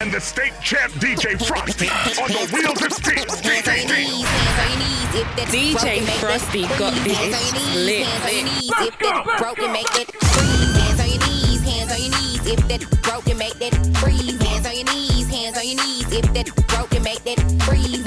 And the state champ DJ Frosty on the wheels of steel. Hands on your knees, hands on your knees. If that DJ broken, make that Frosty got freeze. this Hands on your knees, lit, hands on your knees. If that broken, make that freeze. Hands on your knees, hands on your knees. If that broken, make that freeze. Hands on your knees, hands on your knees. If that broken, make that freeze.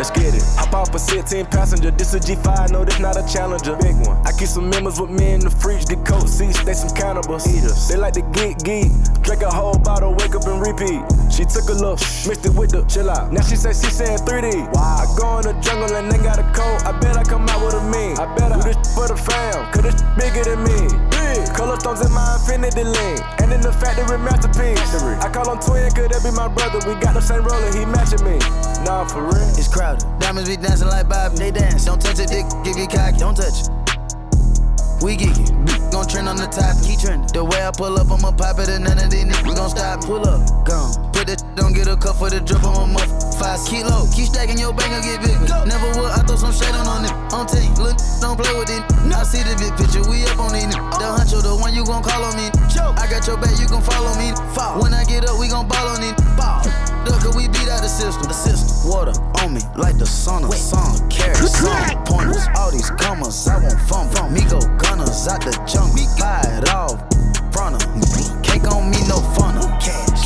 Let's get it. Hop off a 16 passenger. This a G5, no, this not a challenger. Big one. I keep some members with me in the fridge. The coat seats, they some cannibals. Eaters. They like to geek geek. Drink a whole bottle, wake up and repeat. She took a look, mixed it with the chill out. Now she say she saying 3D. Wow. I go in the jungle and they got a coat. I bet I come out with a mean. I bet I do this for the fam, cause this bigger than me. Big. Color stones in my infinity lane. And in the factory masterpiece. I call him twin, could that be my brother? We got the same roller, he matching me. Nah, for real. It's crowded. Diamonds be dancing like Bob. They dance. Don't touch it, dick. Give you cocky. Don't touch it. We geeky. Gon' trend on the top. Keep trending. The way I pull up, I'ma pop it, and none of these niggas gon' stop. Pull up. That don't get a cup for the drip on my muff. Five kilo. Keep stacking your bank and get bigger. Never would. I throw some shade on on it. On team. Look, don't play with it. I see the big picture. We up on these. Oh. niggas. The huncho, the one you gon' call on me. I got your back, you gon' follow me. When I get up, we gon' ball on it. Ball. Look, we beat out the system. The system. Water on me like the sauna. Sun, carry sun, pointers. All these commas, I want fun from me. Go gunners out the junk. Me buy it all. Front of. Me. Cake on me, no funner.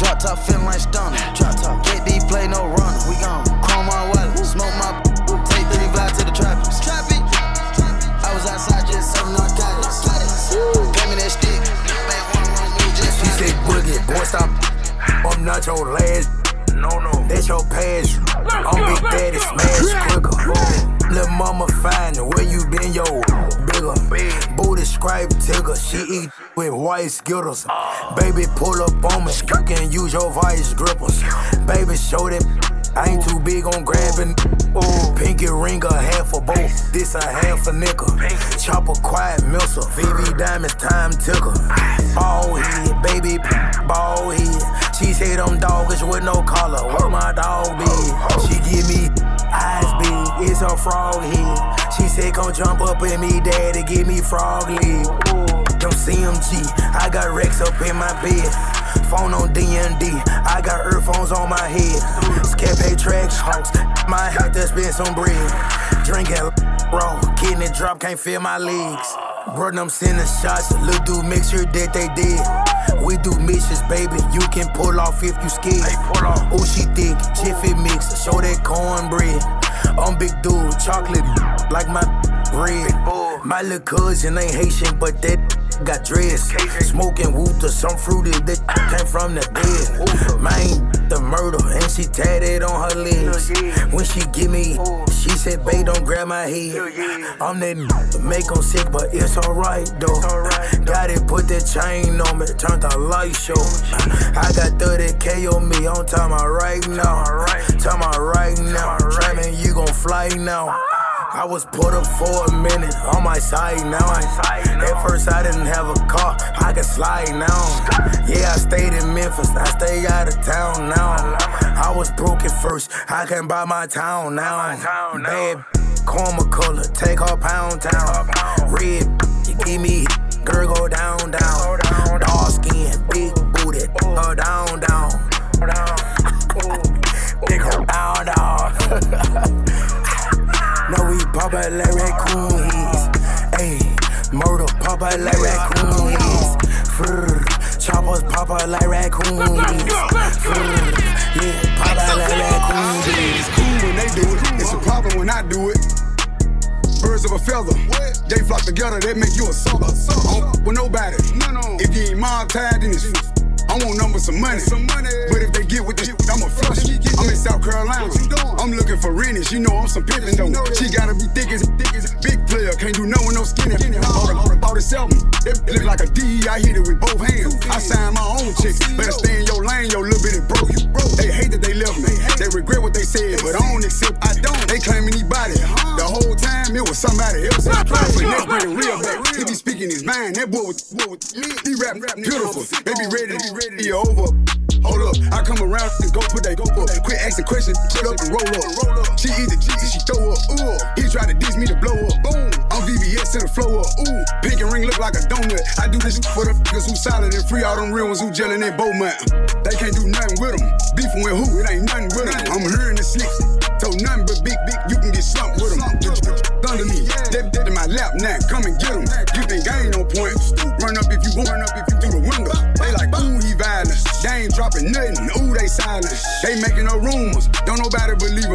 Cash. Drop top, feeling like stunner. Drop top. KD play no runner. We gon' chrome my wallet. Smoke my. Take 35 to the trap. Trap. I was outside just selling narcotics. Pay me that stick. Man, one wrong move just She say boogie, boy stop. I'm not your last. No, no. That's your past. I'm Big Daddy, smash quicker. Lil' mama fine, where you been, yo? Bigger. Booty scrape tigger. She eat with white skittles. Baby, pull up on me. You can use your vice grippers. Baby, show them. I ain't too big on grabbing. Pinky ring a half a both. This a half a nickel. Chopper quiet missile. VV diamonds time ticker. Ball head, baby, ball head. She say them doggers with no collar. Where my dog be? She give me. It's a frog head. She said come jump up in me, daddy. Give me frog leg. Them CMG. I got Rex up in my bed. Phone on D&D. I got earphones on my head. Scape tracks, hawks. My hat to spend some bread. Drinking raw. Kidney drop, can't feel my legs. Bro, them sending shots. Lil' dude, make sure that they did. We do missions, baby. You can pull off if you scared. Oh, she thick, jiffy mix. Show that cornbread. I'm big dude, chocolate like my bread. My little cousin ain't Haitian, but that got dressed. Smoking Wooter, some fruity that came from the dead. Man, the murder, and she tatted on her legs. When she give me, she said, babe, don't grab my head. I'm that make 'em sick, but it's alright though. Got it, put that chain on me, turn the light show. I got 30k on me, on time, right now. Time right now. Trapping fly now. I was put up for a minute on my side now. I, At first I didn't have a car, I could slide now. Yeah, I stayed in Memphis, I stay out of town now. I was broke at first, I can buy my town now. Bad karma color, take her pound town. Red, together, they make you a sucker. With nobody. If you ain't mob tied, then it's I want numbers some money. Some money. But if they get with this, I'ma flush. I'm in South Carolina. She know I'm some pimpin' though. She gotta be thick as thick as big player. Can't do no one no skinny. Bought a, bought a seven. That look like a D. I hit it with both hands. I sign my own chicks. Better stay in your lane, your little bitty bro. You bro. They hate that they left me. They regret what they said, but I don't accept. I don't. They claim anybody. The whole time it was somebody else. Finesse bringing real back. He be speaking his mind. That boy with, boy me. He rap beautiful. They be ready. Be ready. Be over. Hold up, I come around and go put that go up. Quit asking questions, shut up and roll up. Roll up. She eat the cheese, she throw up. Ooh, he try to diss me to blow up. Boom, I'm VVS to the flow up. Ooh, pink and ring look like a donut. I do this for the niggas who solid and free all them real ones who gelling in Beaumont. They can't do nothing with them. Beefing with who? It ain't nothing with them. I'm hearing the slicks. So nothing but big, big, you can get slumped with them. Thunder me, that dead in my lap now. Come and get them. You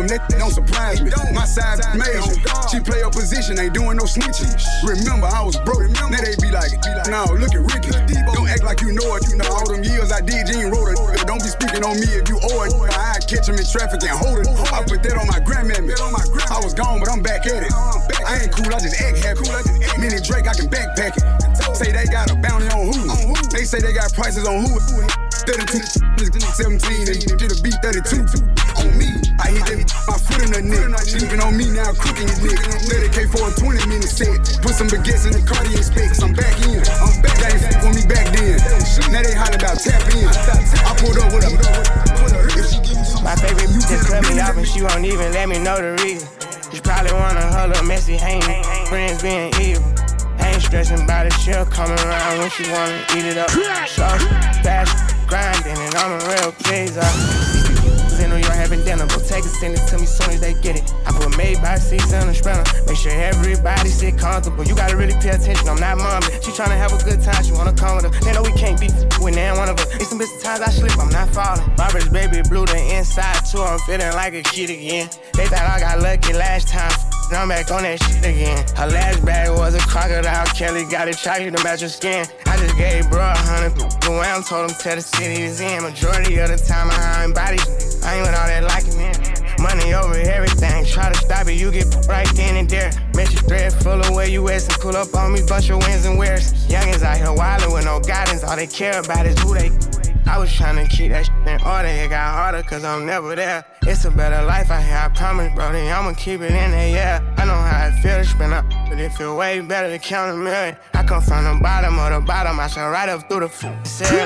nobody believe them. That don't surprise me. My size major. She play her position, ain't doing no snitching. Remember, I was broke. Now they be like, no, look at Ricky. Don't act like you know it. You know all them years I did, you ain't wrote it. Don't be speaking on me if you owe it. I catch him in traffic and hold it. I put that on my grandmammy. I was gone, but I'm back at it. I ain't cool, I just act happy. Mini Drake, I can backpack it. Say they got a bounty on who? They say they got prices on who? 32, 17, and did a beat 32 on me. I hit that my foot in the neck. She looking on me now, cooking your neck. Let it K for a 20 minute set. Put some baguettes in the Cartier specs. I'm back in. I'm back. They ain't with me back then. Now they holler about tap in. I pulled up with a. My favorite bitch just cut me off and she won't even let me know the reason. She probably wanna her little messy hang, friends being evil. Ain't stressing about it, she'll come around when she wanna eat it up. So fast, grinding, and I'm a real pleaser. In York having dinner, but take it, send it to me soon as they get it. I put made by seats in the sprinter. Make sure everybody sit comfortable. You gotta really pay attention. I'm not mommy. She tryna have a good time. She wanna come with her. They know we can't be with now one of us. It's some busy times I slip. I'm not falling. My Barbara's baby blue the inside too. I'm feeling like a kid again. They thought I got lucky last time. Now I'm back on that shit again. Her last bag was a crocodile. Kelly got it chocolate to match her skin. I just gave bro a hundred. The way I'm told him tell the city is in. Majority of the time I ain't bodies. I ain't with all that liking man. Money over everything. Try to stop it, you get right then and there. Met your thread full of where you at and pull up on me, bunch of wins and wears. Youngins out here wildin' with no guidance. All they care about is who they. I was tryna keep that shit in order. It got harder cause I'm never there. It's a better life out here, I promise, bro. Then I'ma keep it in there, yeah. I know how it feel to spin up, but it feel way better to count a million. I come from the bottom of the bottom, I shine right up through the f- ceiling.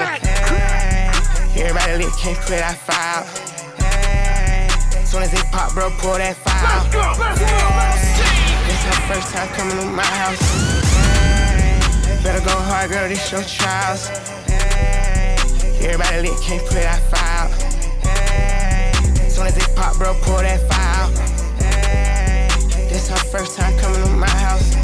Hey, everybody lit, can't clear that file. Hey, soon as they pop, bro, pull that file. Hey, this her first time coming to my house. Hey, better go hard, girl, this your trials. Everybody lit, can't play that file. Soon as they pop, bro, pull that file. This her first time coming to my house.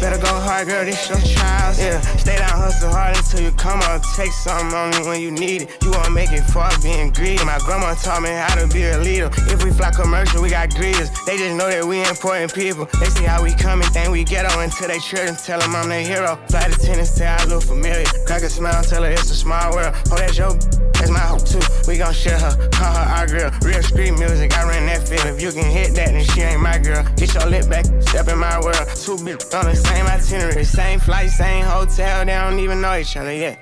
Better go hard, girl, this your trials. Yeah, stay down, hustle hard until you come up. Take something only when you need it. You won't make it far being greedy. My grandma taught me how to be a leader. If we fly commercial, we got greeters. They just know that we important people. They see how we come and think we ghetto until they and tell them I'm their hero. Flight attendants say I look familiar. Crack a smile, tell her it's a small world. Oh, that's your that's my hope too. We gon' share her, call her our girl. Real street music, I ran that field. If you can hit that, then she ain't my girl. Get your lip back, step in my world. Two bitches on the same itinerary, same flight, same hotel. They don't even know each other yet.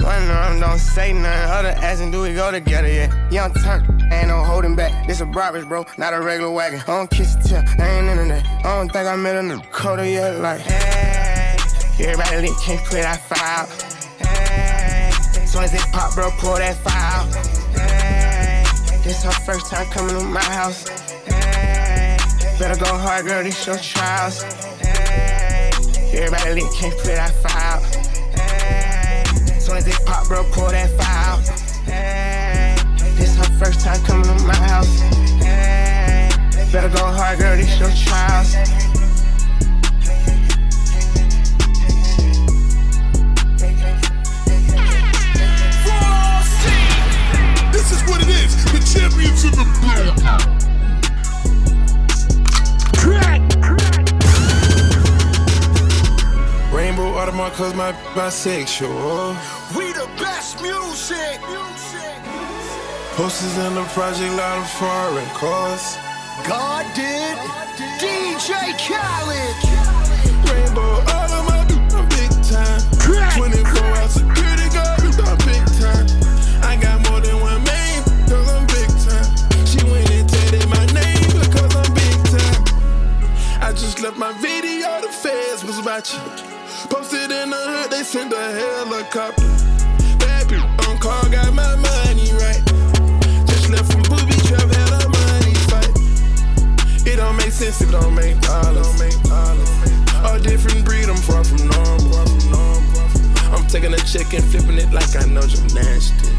One of them don't say nothing, other asking do we go together yet. Young turn, Ain't no holding back. This a Brabus, bro, not a regular wagon. I don't kiss the tip, I ain't into that. I don't think I met a coda yet. Like, hey, everybody lit, can't play that file. Hey, soon as it pop, bro, pull that file. Hey, this her first time coming to my house. Hey, better go hard, girl, this your trials. Everybody lit, can't play that file. Hey, soon as it pop, bro, pull that file. Hey, this her first time coming to my house. Hey, better go hard, girl, this your trials. Cause my bisexual. We the best music. Posters in the project, lot of foreign cars. God did. DJ Khaled. Rainbow Audemars, I'm big time. 24 hour security guard, I'm big time. I got more than one main, cause I'm big time. She went and tatted my name because I'm big time. I just left my was. Posted in the hood, they sent a helicopter. Bitch on call, got my money right. Just left from booby trap, had a money fight. It don't make sense it don't make dollars. A different breed, I'm far from normal. I'm taking a check and flipping it like I know gymnastics.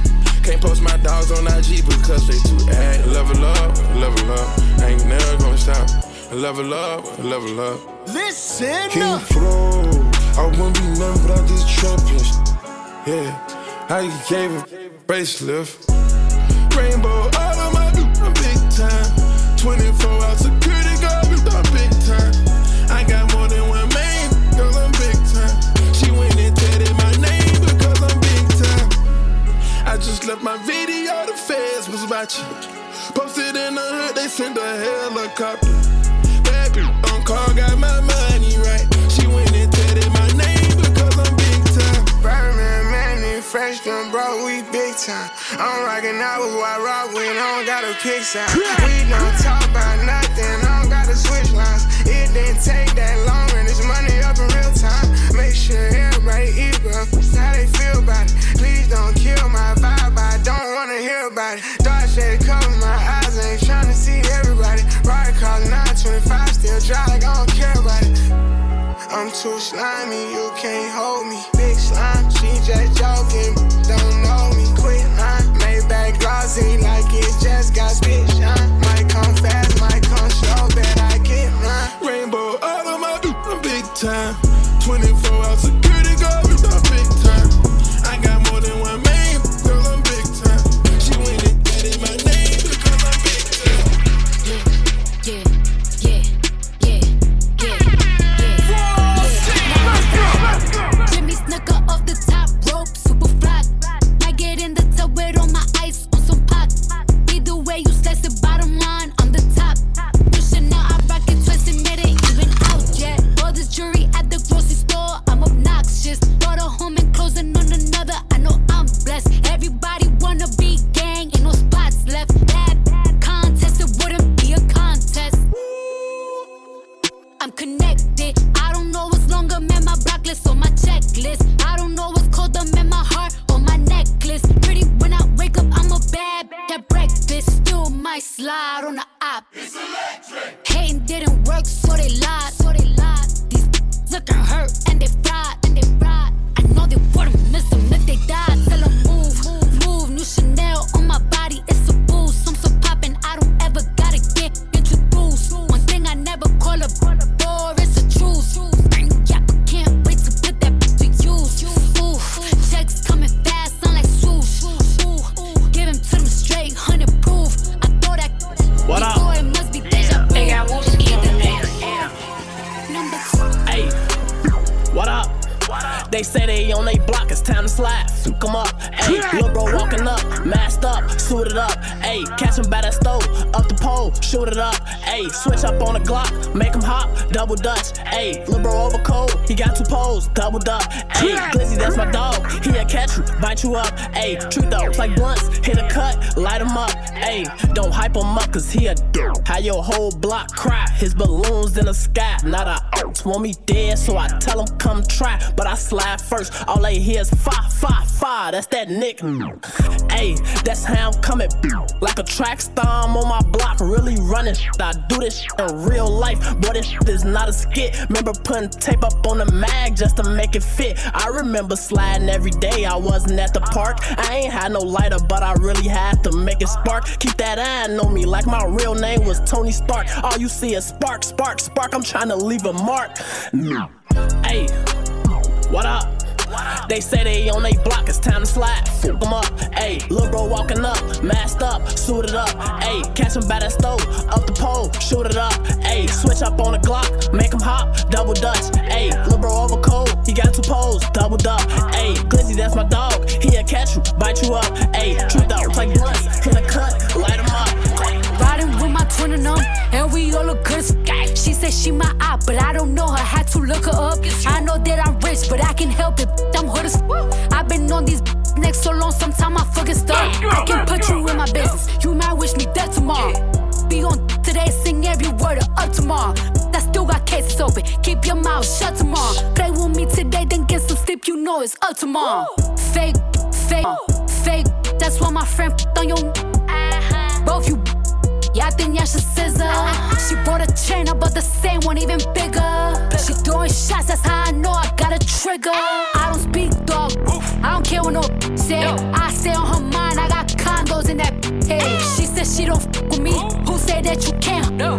Can't post my dogs on IG because they too act. Level up, level up, ain't never gonna stop. Level up, level up. Listen King. Pro, I wouldn't be nothing without this trapping. Yeah, I gave a facelift. Rainbow I'm rocking out with who I rock with, I don't got a pick sign. We don't talk about nothing, I don't gotta switch lines. It didn't take that long, and it's money up in real time. Make sure everybody equal, how they feel about it. Please don't kill my vibe, I don't wanna hear about it. Dark shade cover my eyes, I ain't tryna see everybody. Ride call 925, still dry like I don't care about it. I'm too slimy, you can't hold me. Big slime, she just joking, don't glossy like it just got spit shine. Might come Hating didn't work, so they lied. So they lied. These looking hurt and they it up. Ayy, catch him by that stove, up the pole, shoot it up. Ayy, switch up on the Glock, make him hop, double dutch. Ayy, lil' bro over cold, he got two poles, doubled up. Ayy, Glizzy, that's my dog, he'll catch you, bite you up. Ayy, treat those like blunts, hit a cut, light him up. Ayy, don't hype him up, cause he a dirt. How your whole block cry, his balloons in the sky. Not a oats want me dead, so I tell him come try. But I slide first, all they hear is fa, fa, fa, that's that nick. Ayy, that's how I'm coming. Like a track star, I'm on my block, really running. I do this in real life, boy, this is not a skit. Remember putting tape up on the mag just to make it fit. I remember sliding every day, I wasn't at the park. I ain't had no lighter, but I really had to make it spark. Keep that eye on me, like my real name was Tony Stark. All you see is spark, spark, spark. I'm trying to leave a mark. Hey, what up? They say they on they block, it's time to slide. Fuck them up, ayy. Lil' bro walking up, masked up, suited up, ayy. Catch him by that stove, up the pole, shoot it up, ayy. Switch up on the Glock, make him hop, double dutch, ayy. Lil' bro over cold, he got two poles, doubled up, ayy. Glizzy, that's my dog, he'll catch you, bite you up, ayy. Truth out, like blunts, hit a cut, light him up. Riding with my twin and them, and we all look good said she my eye, but I don't know her. Had to look her up. I know that I'm rich, but I can help it. I'm hood as I've been on these next so long, sometime I fucking stuck. I can put you in my business. You might wish me dead tomorrow. Be on today, sing every word of up tomorrow. I still got cases open. Keep your mouth shut tomorrow. Play with me today, then get some sleep. You know it's up tomorrow. Fake, fake, fake. That's why my friend f- on your. Both you yeah, I think y'all should scissor. She bought a chain, I bought the same one, even bigger. She throwing shots, that's how I know I got a trigger. I don't speak dog, I don't care what no say. I say on her mind, I got condos in that head. She said she don't f with me. Who say that you can't? No.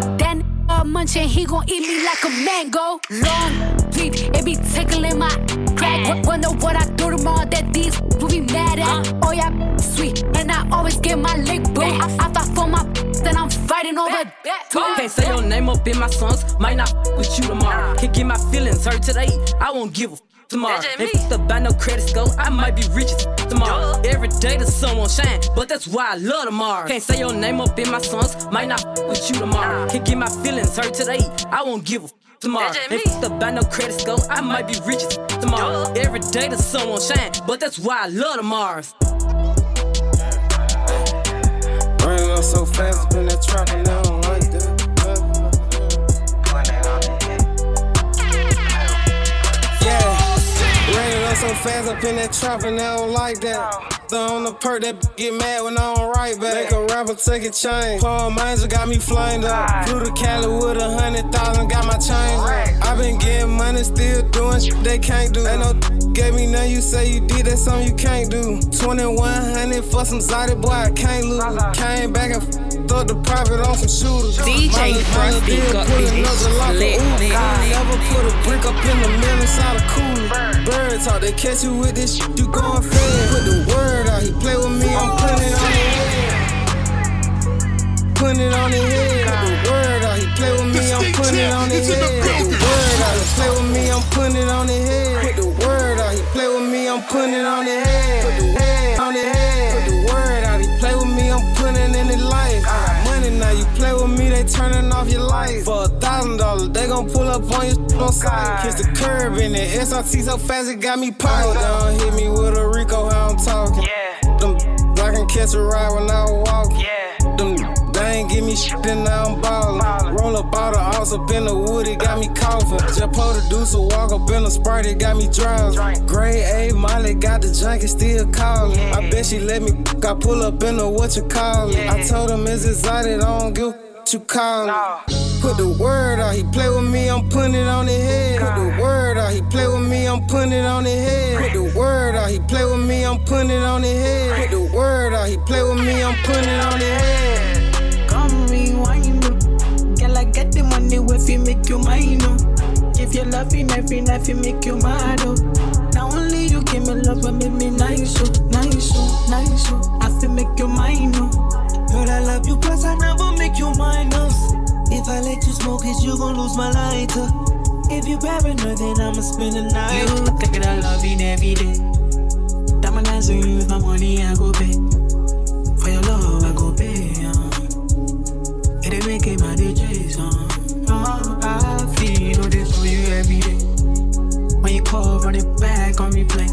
That uh, munchin', he gon' eat me like a mango. Long leaf, it be tickling my crack. W- Wonder what I do tomorrow that these will be mad at. Oh yeah, sweet, and I always get my lick boo. I, I fight for my then I'm fighting over that. Can't say your name up in my songs, might not with you tomorrow. Can't get my feelings hurt today, I won't give a f- tomorrow. If the buy no credit score, I might be rich as f- tomorrow. Every day the sun won't shine, but that's why I love tomorrow. Can't say your name up in my songs, might not f- with you tomorrow. Can't get my feelings hurt today, I won't give a f- tomorrow. If the buy no credit score, I might be rich as f- tomorrow. Every day the sun won't shine, but that's why I love tomorrow. Running up so fast, been that trap and so fast up in that trap and I don't like that. Oh. The on the perk that get mad when I don't write back. Make a rapper take a chain. Paul Mines got me flamed up. Flew to Cali with a hundred thousand, got my chains up. I been getting money, still doing shit they can't do. Ain't no gave me none, you say you did, that's something you can't do. 2100 for some Zodi, boy, I can't lose. Uh-huh. Came back and f- thought the profit on some shooters. DJ My Frosty got put this another lock lit, lit, lit. Never put a brick up in the middle inside a cooler. Bird talk, they catch you with this shit, you going fed. Put the word out, he play with me, I'm putting it on his head. Putting it on his head. Put the word out, he play with me, I'm putting it on his head. Put the word out, he play with me, I'm putting it on his head. Put the word out, he play with me, I'm putting it on his head. Put the word now, you play with me, they turning off your lights. For a thousand dollars, they gon' pull up on you on sight. Kiss the curb in it, SRT so fast it got me popped. Don't hit me with a RICO, how I'm talking. Yeah. Them I can catch a ride when I walk. Yeah. Them they ain't give me shit, then now I'm ballin'. Roll a bottle, ounce up in the wood, it got me coughing. Just pull the deuce, a walk up in the sprite, it got me drowsy. Grade A, Molly got the junk, it still callin'. I bet she let me, I pull up in the what you call it. I told him it's exotic, I don't give a what you call it. Put the word out, he play with me, I'm putting it on his head. Put the word out, he play with me, I'm putting it on his head. Put the word out, he play with me, I'm putting it on his head. Put the word out, he play with me, I'm putting it on his head. You make you mine, oh. If you love me, every night you make you mad, oh. Not only you give me love, but make me nice, oh, nice, oh, nice, oh. I feel make you mine, oh. Girl, I love you, plus I never make you mine, oh. If I let you smoke it, you gon' lose my lighter. If you paranoid, then I'ma spend the night. You think that I love you every day. Diamond eyes on you with my money, I go pay. For your love, I go pay Eh they make my DJs on. Oh, feel this for you every day. When you call, run it back on replay.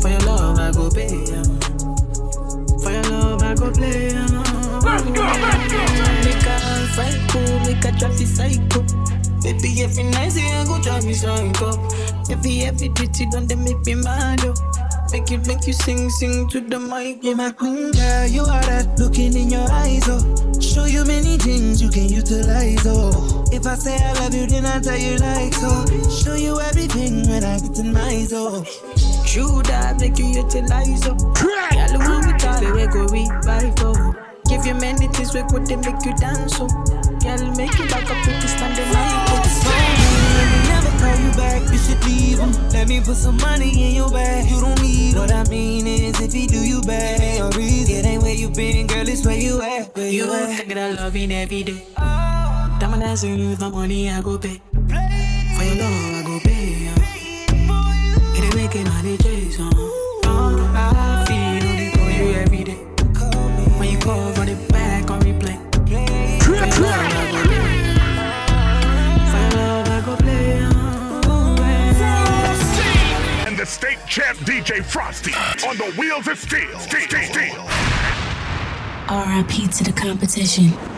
For your love, I go pay. For your love, I go play. Let's go, let's go. Make a psycho, make a traffic psycho. Baby, every night I go drive me psycho. Every every ditty don't make me mad. Oh. Make you make you sing, sing to the mic. You're my queen, girl. You are that looking in your eyes, oh. Show you many things you can utilize, oh. If I say I love you, then I tell you like so. Oh. Show you everything when I get in my zone. True that make you utilize, oh. Girl, we talk, we go revive, oh. Give you many things we could they make you dance, oh. Girl, make you back up with this stand back, you should leave him. Let me put some money in your bag. You don't need What I mean is, if he do you bad, ain't no reason. It ain't where you been, girl, it's where you at. Where you, You at? think that I love you every day. Oh. Diamond dancing with my money, I go pay. For your love, I go pay. Yeah. It ain't making my DJs champ DJ Frosty on the wheels of steel. Steel, steel. RIP to the competition.